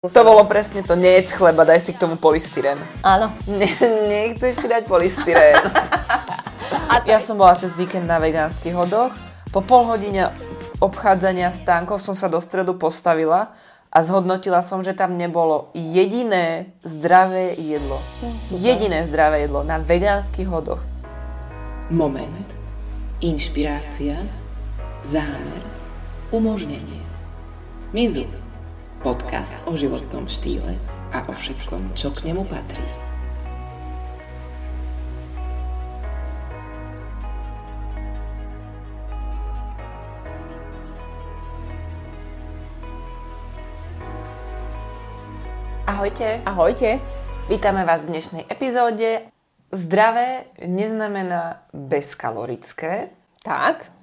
To bolo presne to, nejedz chleba, daj si k tomu polystyrén. Áno. Ne, nechceš si dať polystyrén. ja som bola cez víkend na vegánskych hodoch. Po pol hodine obchádzania stánkov som sa do stredu postavila a zhodnotila som, že tam nebolo jediné zdravé jedlo. Jediné zdravé jedlo na vegánskych hodoch. Moment. Inšpirácia. Zámer. Umožnenie. Mizu. Podcast o životnom štýle a o všetkom, čo k nemu patrí. Ahojte. Ahojte. Vítame vás v dnešnej epizóde. Zdravé neznamená bezkalorické. Tak.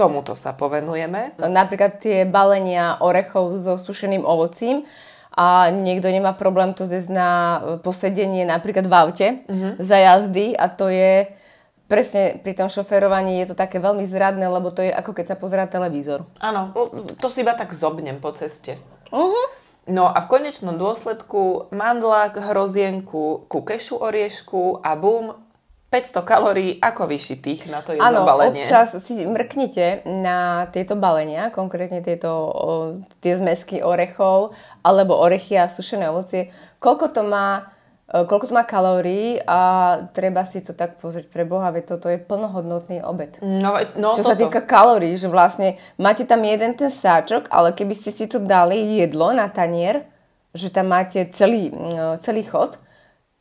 Tomuto sa povenujeme. Napríklad tie balenia orechov so sušeným ovocím a niekto nemá problém to zjesť na posedenie napríklad v aute uh-huh. za jazdy a to je presne pri tom šoferovaní je to také veľmi zradné, lebo to je ako keď sa pozerá televízor. Áno, to si iba tak zobnem po ceste. Uh-huh. No a v konečnom dôsledku mandlák, hrozienku, kukešu oriešku a bum, 500 kalórií ako vyšitých na to jedno Áno, balenie. občas si mrknite na tieto balenia, konkrétne tieto, o, tie zmesky orechov alebo orechy a sušené ovocie, koľko to má e, koľko to má kalórií a treba si to tak pozrieť pre Boha, veď toto je plnohodnotný obed. No, no, Čo toto. sa týka kalórií, že vlastne máte tam jeden ten sáčok, ale keby ste si to dali jedlo na tanier, že tam máte celý, mm, celý chod,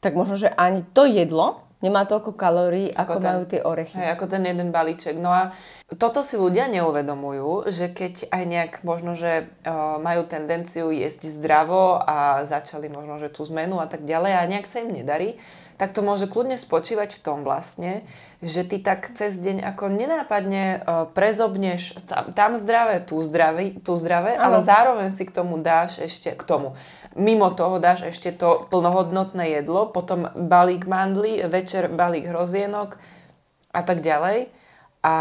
tak možno, že ani to jedlo nemá toľko kalórií, ako, ako ten, majú tie orechy. Hej, ako ten jeden balíček. No a toto si ľudia neuvedomujú, že keď aj nejak možno, že uh, majú tendenciu jesť zdravo a začali možno, že tú zmenu a tak ďalej a nejak sa im nedarí, tak to môže kľudne spočívať v tom vlastne, že ty tak cez deň ako nenápadne uh, prezobneš tam, tam zdravé, tu zdravé, tu zdravé ale zároveň si k tomu dáš ešte, k tomu, mimo toho dáš ešte to plnohodnotné jedlo, potom balík mandlí, večer balík hrozienok a tak ďalej. A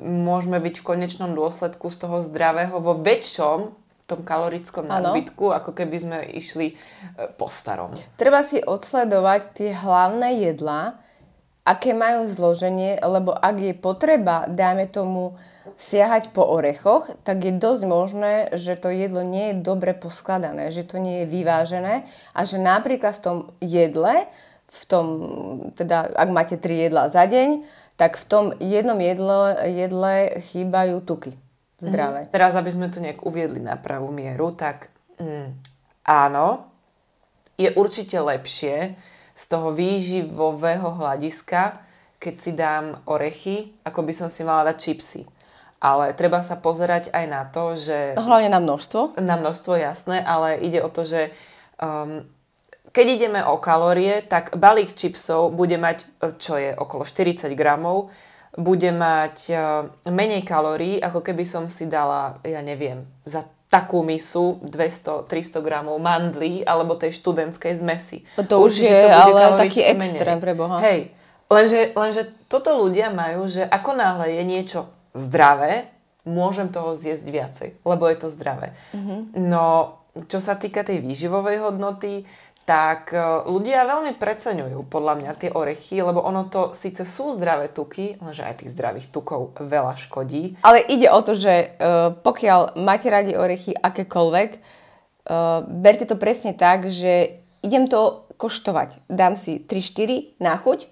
môžeme byť v konečnom dôsledku z toho zdravého vo väčšom tom kalorickom nadbytku, ako keby sme išli e, po starom. Treba si odsledovať tie hlavné jedlá, aké majú zloženie, lebo ak je potreba, dáme tomu, siahať po orechoch, tak je dosť možné, že to jedlo nie je dobre poskladané, že to nie je vyvážené a že napríklad v tom jedle, v tom, teda ak máte tri jedlá za deň, tak v tom jednom jedle, jedle chýbajú tuky zdravé. Mm. Teraz, aby sme to nejak uviedli na pravú mieru, tak mm, áno, je určite lepšie z toho výživového hľadiska, keď si dám orechy, ako by som si mala dať čipsy. Ale treba sa pozerať aj na to, že... Hlavne na množstvo. Na množstvo, jasné, ale ide o to, že um, keď ideme o kalórie, tak balík čipsov bude mať, čo je okolo 40 gramov, bude mať uh, menej kalórií, ako keby som si dala, ja neviem, za takú misu 200-300 gramov mandlí alebo tej študentskej zmesi. To už Určite je to bude ale taký extrém pre Boha. Hej, lenže, lenže toto ľudia majú, že ako náhle je niečo zdravé, môžem toho zjesť viacej, lebo je to zdravé. Mm-hmm. No, čo sa týka tej výživovej hodnoty, tak e, ľudia veľmi preceňujú podľa mňa tie orechy, lebo ono to síce sú zdravé tuky, lenže aj tých zdravých tukov veľa škodí. Ale ide o to, že uh, pokiaľ máte radi orechy akékoľvek, uh, berte to presne tak, že idem to koštovať. Dám si 3-4 na chuť,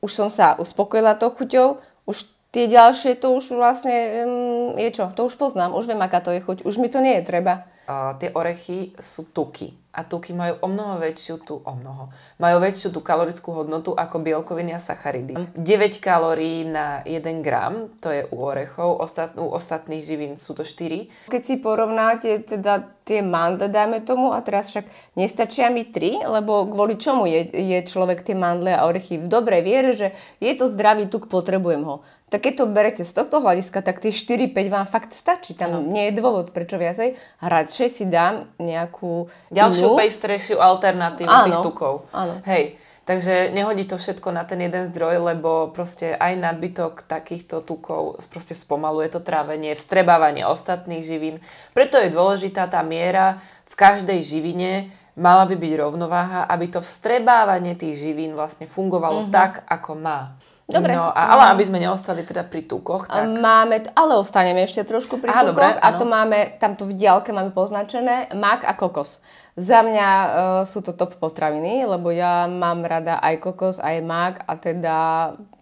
už som sa uspokojila tou chuťou, už Tie ďalšie, to už vlastne um, je čo? To už poznám, už viem, aká to je chuť. Už mi to nie je treba. Uh, tie orechy sú tuky a tuky majú o mnoho väčšiu tú, o mnoho, majú väčšiu tú kalorickú hodnotu ako bielkoviny a sacharidy. 9 kalórií na 1 gram, to je u orechov, ostat, u ostatných živín sú to 4. Keď si porovnáte teda tie mandle, dajme tomu, a teraz však nestačia mi 3, lebo kvôli čomu je, je človek tie mandle a orechy v dobrej viere, že je to zdravý tuk, potrebujem ho. Tak keď to berete z tohto hľadiska, tak tie 4-5 vám fakt stačí. Tam no. nie je dôvod, prečo viacej. Radšej si dám nejakú Ďalšiu inú. pestrejšiu alternatívu áno, tých tukov. Áno. Hej, Takže nehodí to všetko na ten jeden zdroj, lebo proste aj nadbytok takýchto tukov proste spomaluje to trávenie, vstrebávanie ostatných živín. Preto je dôležitá tá miera v každej živine, mala by byť rovnováha, aby to vstrebávanie tých živín vlastne fungovalo mm-hmm. tak, ako má. Dobre. No, a, ale aby sme neostali teda pri tukoch, tak... Máme, ale ostaneme ešte trošku pri Aha, tukoch. dobre, a to máme, tamto v diálke máme poznačené mak a kokos. Za mňa uh, sú to top potraviny, lebo ja mám rada aj kokos, aj mak a teda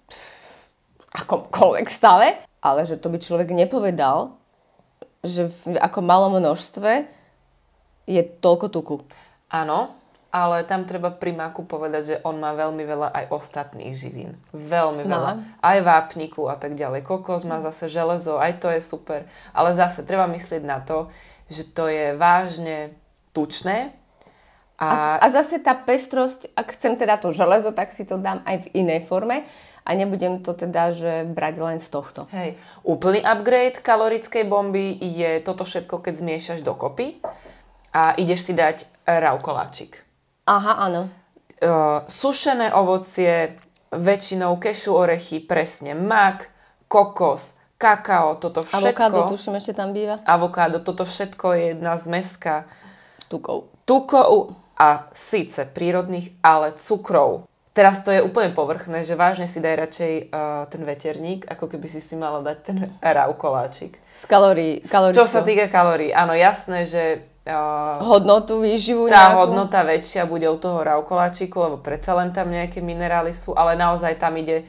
pff, akomkoľvek stále. Ale že to by človek nepovedal, že v ako malom množstve je toľko tuku. Áno, ale tam treba pri maku povedať, že on má veľmi veľa aj ostatných živín. Veľmi veľa. Aj vápniku a tak ďalej. Kokos má zase železo, aj to je super. Ale zase treba myslieť na to, že to je vážne tučné. A, A, a zase tá pestrosť, ak chcem teda to železo, tak si to dám aj v inej forme a nebudem to teda, že brať len z tohto. hej, úplný upgrade kalorickej bomby je toto všetko, keď zmiešaš dokopy a ideš si dať raukoláčik. Aha, áno. uh, sušené ovocie, väčšinou kešu orechy, presne mak, kokos, kakao, toto všetko. Avokádo, tuším, ešte tam býva. Avokádo, toto všetko je jedna zmeska Tukov. tukov a síce prírodných, ale cukrov. Teraz to je úplne povrchné, že vážne si daj radšej uh, ten veterník, ako keby si si mala dať ten raukoláčik. Z kalórií. Čo sa týka kalórií, áno, jasné, že uh, Hodnotu, výživu tá nejakú. hodnota väčšia bude u toho raukoláčiku, lebo predsa len tam nejaké minerály sú, ale naozaj tam ide...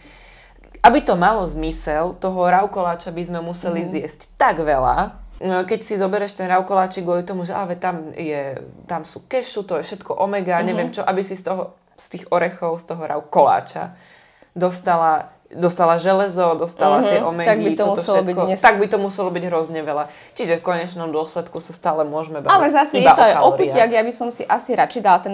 Aby to malo zmysel, toho raukoláča by sme museli Mhm. zjesť tak veľa, keď si zoberieš ten raukoláčik kvôli tomu, že ale tam, je, tam sú kešu, to je všetko omega, Mhm. neviem čo, aby si z, toho, z tých orechov, z toho raukoláča dostala dostala železo, dostala Mhm, tie omegy, tak by to toto všetko, dnes- tak by to muselo byť hrozne veľa. Čiže v konečnom dôsledku sa stále môžeme baviť Ale zase je iba to aj o kalóriách. chutiach, ja by som si asi radšej dala ten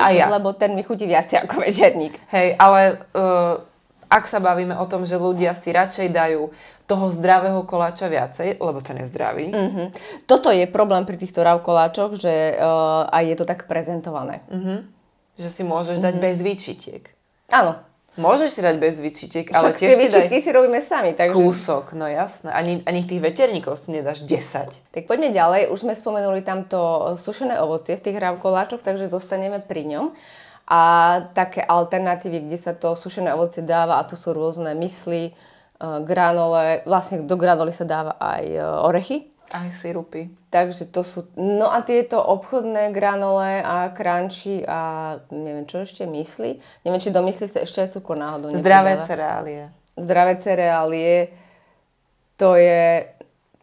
aj ja. lebo ten mi chutí viac ako večerník. Hej, ale uh, ak sa bavíme o tom, že ľudia si radšej dajú toho zdravého koláča viacej, lebo ten je zdravý, mm. Mhm. Toto je problém pri týchto rávkoláčoch, že uh, aj je to tak prezentované. že si môžeš dať bez výčitiek. Áno. Môžeš si dať bez výčitiek, ale Však tiež tie si daj si robíme sami, takže... kúsok, no jasné. Ani, ani tých veterníkov si nedáš 10. Tak poďme ďalej. Už sme spomenuli tamto sušené ovocie v tých rávkoláčoch, takže zostaneme pri ňom. A také alternatívy, kde sa to sušené ovocie dáva, a to sú rôzne mysli, uh, granole, vlastne do granoly sa dáva aj uh, orechy. Aj sirupy. Takže to sú, no a tieto obchodné granole a crunchy a neviem čo ešte, mysli. Neviem, či do mysli sa ešte aj cukor náhodou Zdravé nepridáva. cereálie. Zdravé cereálie, to je...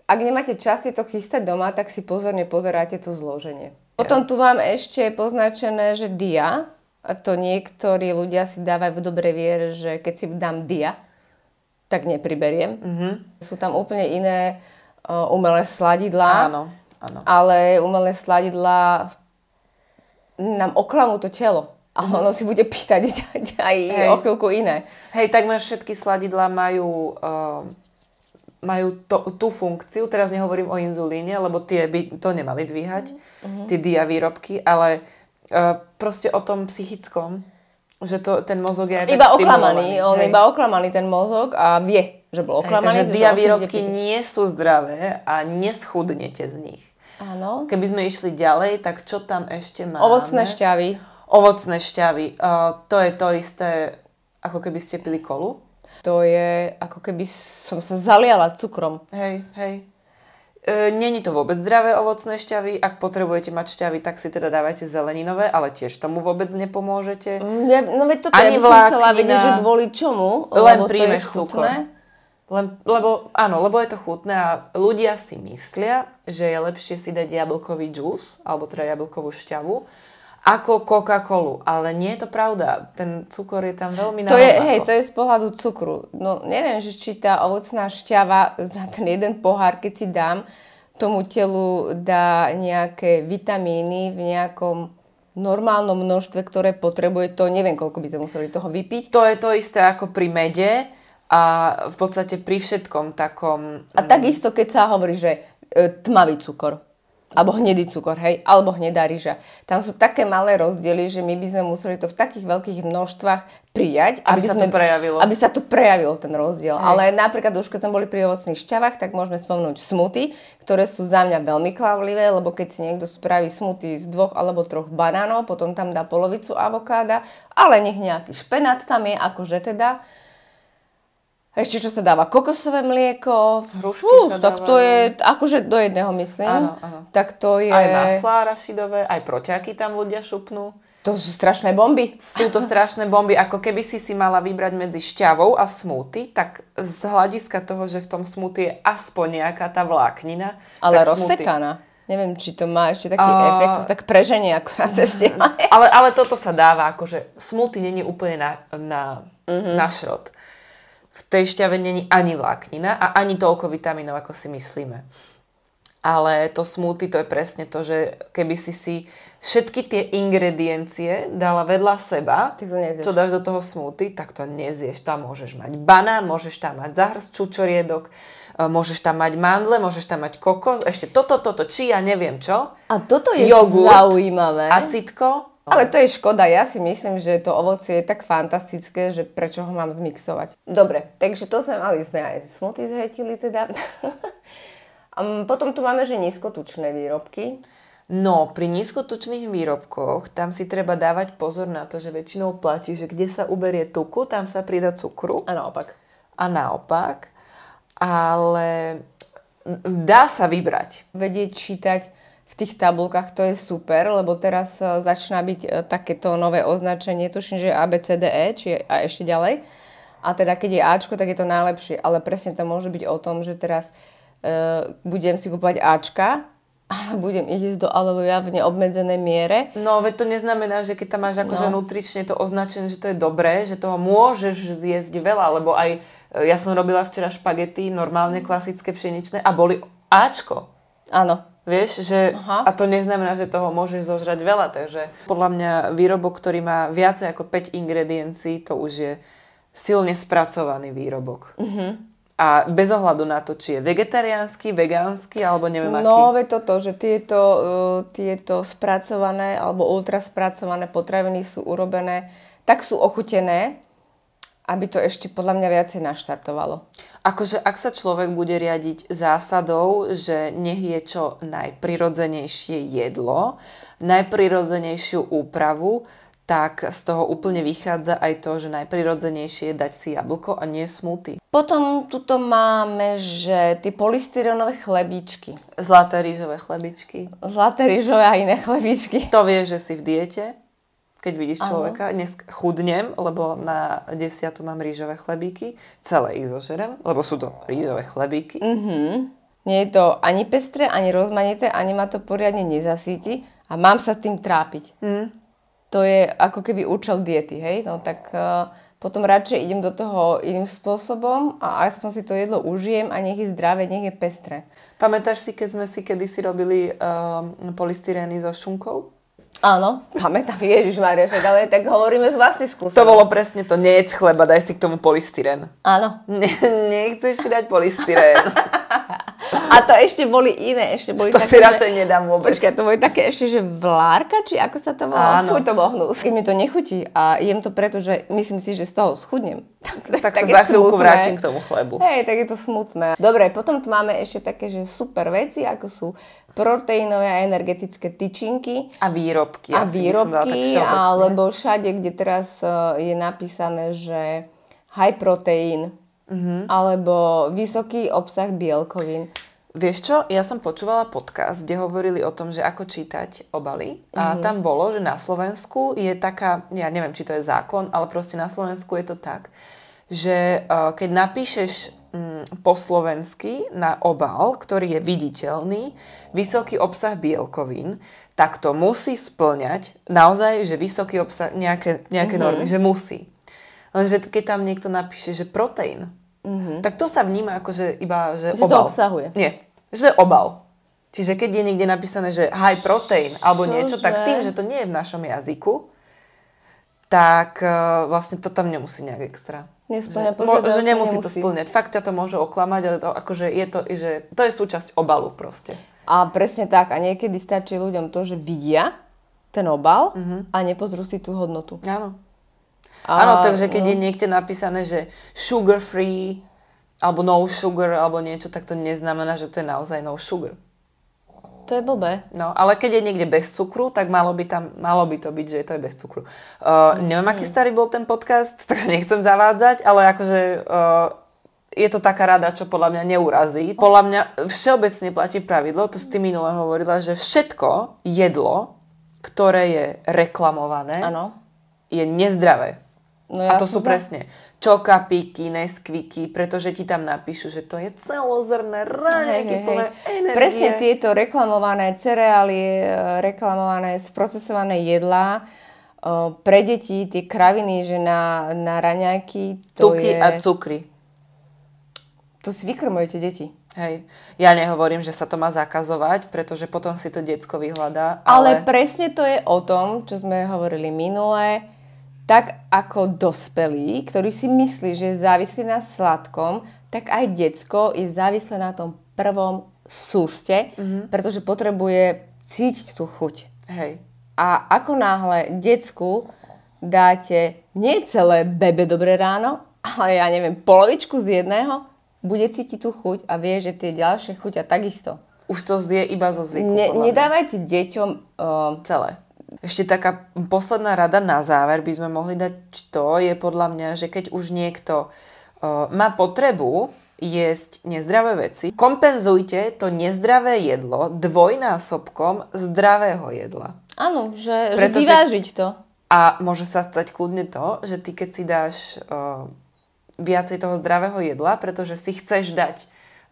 Ak nemáte čas to chystať doma, tak si pozorne pozeráte to zloženie. Potom tu mám ešte poznačené, že dia. To niektorí ľudia si dávajú v dobrej viere, že keď si dám dia, tak nepriberiem. Mm-hmm. Sú tam úplne iné uh, umelé sladidlá. Áno, áno. Ale umelé sladidlá nám oklamú to telo. A ono si bude pýtať aj Mhm. Hej. o chvíľku iné. Hej, takmer všetky sladidlá majú, uh, majú to, tú funkciu, teraz nehovorím o inzulíne, lebo tie by to nemali dvíhať, Mhm. tie dia výrobky, ale proste o tom psychickom, že to, ten mozog je aj Iba oklamaný, on Hej. iba oklamaný ten mozog a vie, že bol Hej, oklamaný. takže že dia bude výrobky nie sú zdravé a neschudnete z nich. Áno. Keby sme išli ďalej, tak čo tam ešte máme? Ovocné šťavy. Ovocné šťavy. Uh, to je to isté, ako keby ste pili kolu. To je ako keby som sa zaliala cukrom. Hej, hej. E, Není to vôbec zdravé ovocné šťavy. Ak potrebujete mať šťavy, tak si teda dávajte zeleninové, ale tiež tomu vôbec nepomôžete. Ja, no veď toto Ani ja by som chcela vedieť, že kvôli čomu, Len lebo to je cukor. Len, lebo, áno, lebo je to chutné a ľudia si myslia, že je lepšie si dať jablkový džús, alebo teda jablkovú šťavu, ako Coca-Colu. Ale nie je to pravda. Ten cukor je tam veľmi To je, hej, to je z pohľadu cukru. No neviem, že či tá ovocná šťava za ten jeden pohár, keď si dám, tomu telu dá nejaké vitamíny v nejakom normálnom množstve, ktoré potrebuje, to neviem, koľko by sme museli toho vypiť. To je to isté ako pri mede a v podstate pri všetkom takom... A takisto, keď sa hovorí, že e, tmavý cukor. Alebo hnedý cukor, hej, alebo hnedá ryža. Tam sú také malé rozdiely, že my by sme museli to v takých veľkých množstvách prijať. Aby sa to sme, prejavilo. Aby sa to prejavilo, ten rozdiel. Hej. Ale napríklad už keď sme boli pri ovocných šťavách, tak môžeme spomnúť smuty, ktoré sú za mňa veľmi klavlivé, lebo keď si niekto spraví smuty z dvoch alebo troch banánov, potom tam dá polovicu avokáda, ale nech nejaký špenát tam je, akože teda ešte čo sa dáva? Kokosové mlieko. Hrušky Fú, sa tak to je, akože do jedného myslím. Áno, áno. Tak to je... Aj maslá rašidové, aj protiaky tam ľudia šupnú. To sú strašné bomby. Sú to strašné bomby, ako keby si si mala vybrať medzi šťavou a smoothie, tak z hľadiska toho, že v tom smoothie je aspoň nejaká tá vláknina. Ale rozsekaná. Neviem, či to má ešte taký A- efekt, to sa tak preženie ako na ceste. Ale, ale toto sa dáva, akože smoothie není úplne na, na, Mhm. na šrot. V tej šťave není ani vláknina a ani toľko vitamínov, ako si myslíme. Ale to smoothie to je presne to, že keby si si všetky tie ingrediencie dala vedľa seba, čo dáš do toho smoothie, tak to nezieš. Tam môžeš mať banán, môžeš tam mať zahrst čučoriedok, e, môžeš tam mať mandle, môžeš tam mať kokos, ešte toto, toto, či ja neviem čo. A toto je Jogurt zaujímavé. Acitko. Ale to je škoda, ja si myslím, že to ovocie je tak fantastické, že prečo ho mám zmixovať. Dobre, takže to sme mali, sme aj smuty zhetili teda. Potom tu máme, že nízkotučné výrobky. No, pri nízkotučných výrobkoch tam si treba dávať pozor na to, že väčšinou platí, že kde sa uberie tuku, tam sa prida cukru A naopak. a naopak. Ale dá sa vybrať. Vedieť čítať v tých tabulkách, to je super, lebo teraz e, začína byť e, takéto nové označenie, tuším, že ABCDE, či a ešte ďalej. A teda keď je Ačko, tak je to najlepšie, ale presne to môže byť o tom, že teraz e, budem si kúpať Ačka a budem ich ísť do Aleluja v neobmedzenej miere. No, veď to neznamená, že keď tam máš akože No. nutrične to označené, že to je dobré, že toho môžeš zjesť veľa, lebo aj e, ja som robila včera špagety, normálne klasické pšeničné a boli Ačko. Áno, Vieš, že Aha. a to neznamená, že toho môžeš zožrať veľa, takže podľa mňa výrobok, ktorý má viacej ako 5 ingrediencií, to už je silne spracovaný výrobok. Mhm. A bez ohľadu na to, či je vegetariánsky, vegánsky, alebo neviem aký. No, veď toto, že tieto, uh, tieto spracované alebo ultra spracované potraviny sú urobené, tak sú ochutené, aby to ešte podľa mňa viacej naštartovalo. Akože ak sa človek bude riadiť zásadou, že nech je čo najprirodzenejšie jedlo, najprirodzenejšiu úpravu, tak z toho úplne vychádza aj to, že najprirodzenejšie je dať si jablko a nie smoothie. Potom tuto máme, že tie polystyrenové chlebíčky. Zlaté rýžové chlebičky. Zlaté rýžové a iné chlebíčky. To vie, že si v diete, keď vidíš Áno. človeka. Dnes chudnem, lebo na desiatu mám rýžové chlebíky. Celé ich zožerem, lebo sú to rýžové chlebíky. Mhm. Nie je to ani pestré, ani rozmanité, ani ma to poriadne nezasíti a mám sa s tým trápiť. Mm. To je ako keby účel diety, hej? No tak uh, potom radšej idem do toho iným spôsobom a aspoň si to jedlo užijem a nech je zdravé, nech je pestré. Pamätáš si, keď sme si kedysi robili um, polystyrény so šunkou? Áno, pamätám, Ježiš Maria, však ale tak hovoríme z vlastnej skúsenosti. To bolo presne to, nejedz chleba, daj si k tomu polystyrén. Áno. Ne, nechceš si dať polystyrén. A to ešte boli iné, ešte boli To také, si radšej nedám vôbec. Počkaj, to boli také ešte, že vlárka, či ako sa to volá? Áno. Fuj, to bol hnus. Keď mi to nechutí a jem to preto, že myslím si, že z toho schudnem. Tak sa je za chvíľku smutné. vrátim k tomu chlebu. Hej, tak je to smutné. Dobre, potom tu máme ešte také, že super veci, ako sú proteínové a energetické tyčinky A výrobky. a asi by som dala tak výrobky, alebo všade, kde teraz uh, je napísané, že high protein, Mhm. alebo vysoký obsah bielkovín. Vieš čo, ja som počúvala podcast, kde hovorili o tom, že ako čítať obaly. A Mhm. tam bolo, že na Slovensku je taká, ja neviem, či to je zákon, ale proste na Slovensku je to tak, že uh, keď napíšeš mm, po slovensky na obal, ktorý je viditeľný, vysoký obsah bielkovín, tak to musí splňať naozaj, že vysoký obsah, nejaké, nejaké Mhm. normy, že musí. Lenže keď tam niekto napíše, že proteín, tak to sa vníma ako, že iba, že. Že to obal. obsahuje. Nie, že obal. Čiže keď je niekde napísané, že high protein alebo niečo, tak Čože? tým, že to nie je v našom jazyku, tak uh, vlastne to tam nemusí nejak extra. Nespĺňa že, mo- že nemusí, to nemusí. splňať. Fakt ťa to môže oklamať, ale to, akože je to, že to je súčasť obalu proste. A presne tak. A niekedy stačí ľuďom to, že vidia ten obal a nepozrú si tú hodnotu. Áno. Áno, takže keď no. je niekde napísané, že sugar free, alebo no sugar, alebo niečo, tak to neznamená, že to je naozaj no sugar. To je blbé. No, ale keď je niekde bez cukru, tak malo by, tam, malo by to byť, že to je bez cukru. Uh, neviem, aký starý bol ten podcast, takže nechcem zavádzať, ale akože uh, je to taká rada, čo podľa mňa neurazí. Podľa mňa všeobecne platí pravidlo, to si ty minule hovorila, že všetko jedlo, ktoré je reklamované, Áno. je nezdravé. No A ja to som sú za. presne čokapíky, neskviky, pretože ti tam napíšu, že to je celozrné, raňajky plné energie. Presne tieto reklamované cereálie, e, reklamované sprocesované jedlá, e, pre deti tie kraviny, že na, na raňajky, to Tuky je... a cukry. To si vykrmujete deti. Hej, ja nehovorím, že sa to má zakazovať, pretože potom si to decko vyhľadá, Ale... ale... presne to je o tom, čo sme hovorili minule, tak ako dospelý, ktorý si myslí, že je závislý na sladkom, tak aj decko je závislé na tom prvom súste, Mhm. pretože potrebuje cítiť tú chuť. Hej, A ako náhle decku dáte nie celé bebe dobré ráno, ale ja neviem, polovičku z jedného, bude cítiť tú chuť a vie, že tie ďalšie chuťa takisto. už to zje iba zo zvyku. Ne, nedávajte deťom uh, celé. Ešte taká posledná rada na záver by sme mohli dať to, je podľa mňa, že keď už niekto uh, má potrebu jesť nezdravé veci, kompenzujte to nezdravé jedlo dvojnásobkom zdravého jedla. Áno, že, Pretože- že vyvážiť to. A môže sa stať kľudne to, že ty keď si dáš uh, viacej toho zdravého jedla, pretože si chceš dať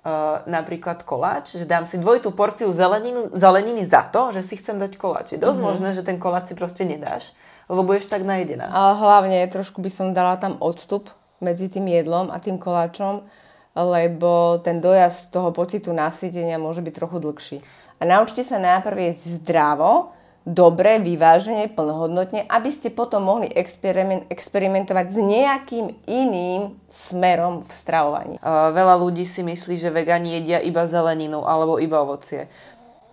uh, napríklad koláč, že dám si dvojitú porciu zeleninu, zeleniny za to, že si chcem dať koláč. Je dosť mm-hmm. možné, že ten koláč si proste nedáš, lebo budeš tak najedená. A hlavne trošku by som dala tam odstup medzi tým jedlom a tým koláčom, lebo ten dojazd toho pocitu nasýtenia môže byť trochu dlhší. A naučte sa najprv jesť zdravo, dobre, vyvážene, plnohodnotne, aby ste potom mohli experiment, experimentovať s nejakým iným smerom v stravovaní. Uh, veľa ľudí si myslí, že vegáni jedia iba zeleninu alebo iba ovocie.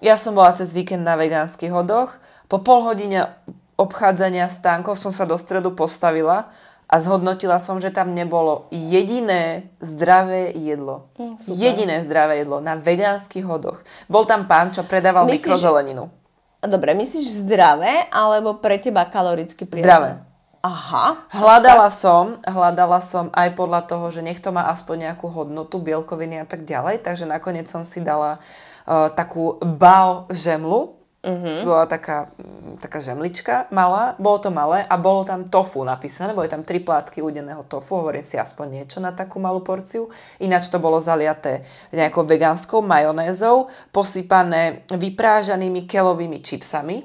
Ja som bola cez víkend na vegánskych hodoch. Po pol hodine obchádzania stánkov som sa do stredu postavila a zhodnotila som, že tam nebolo jediné zdravé jedlo. Hm, super. jediné zdravé jedlo na vegánskych hodoch. Bol tam pán, čo predával Myslíš- mikrozeleninu. Dobre, myslíš zdravé, alebo pre teba kaloricky príjemné? Zdravé. Aha. Hľadala som, hľadala som aj podľa toho, že nech to má aspoň nejakú hodnotu, bielkoviny a tak ďalej, takže nakoniec som si dala uh, takú bao žemlu, uh-huh. bola taká, taká žemlička malá, bolo to malé a bolo tam tofu napísané, boli tam tri plátky udeného tofu, hovorím si aspoň niečo na takú malú porciu, ináč to bolo zaliaté nejakou vegánskou majonézou, posypané vyprážanými kelovými čipsami,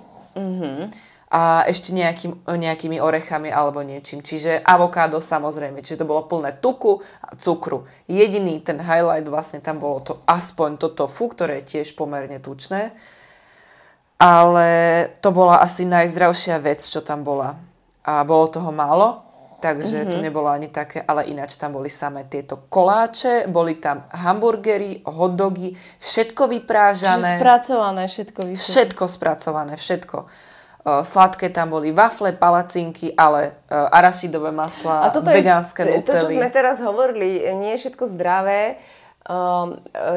a ešte nejakým, nejakými orechami alebo niečím. Čiže avokádo samozrejme, čiže to bolo plné tuku a cukru. Jediný ten highlight vlastne tam bolo to aspoň to tofu, ktoré je tiež pomerne tučné. Ale to bola asi najzdravšia vec, čo tam bola. A bolo toho málo, takže mm-hmm. to nebolo ani také, ale ináč tam boli samé tieto koláče, boli tam hamburgery, hotdogy, všetko Čiže vyprážané. spracované všetko vyšlo. Všetko spracované, všetko. Uh, sladké tam boli wafle, palacinky, ale uh, arašidové masla, vegánske je, to, čo nutely. sme teraz hovorili, nie je všetko zdravé,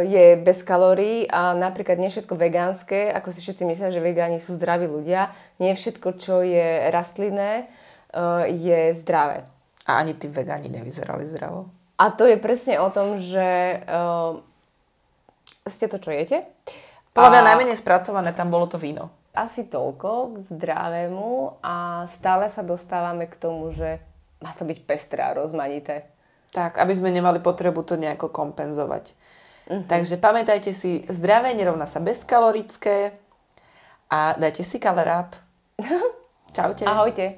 je bez kalórií a napríklad nie všetko vegánske, ako si všetci myslia, že vegáni sú zdraví ľudia, nie všetko, čo je rastlinné, uh, je zdravé. A ani tí vegáni nevyzerali zdravo. A to je presne o tom, že uh, ste to, čo jete. Podľa mňa najmenej spracované tam bolo to víno. Asi toľko k zdravému a stále sa dostávame k tomu, že má to byť pestré a rozmanité. Tak, aby sme nemali potrebu to nejako kompenzovať. Mhm. Takže pamätajte si, zdravé nerovná sa bezkalorické a dajte si kaleráp. Čaute. Ahojte.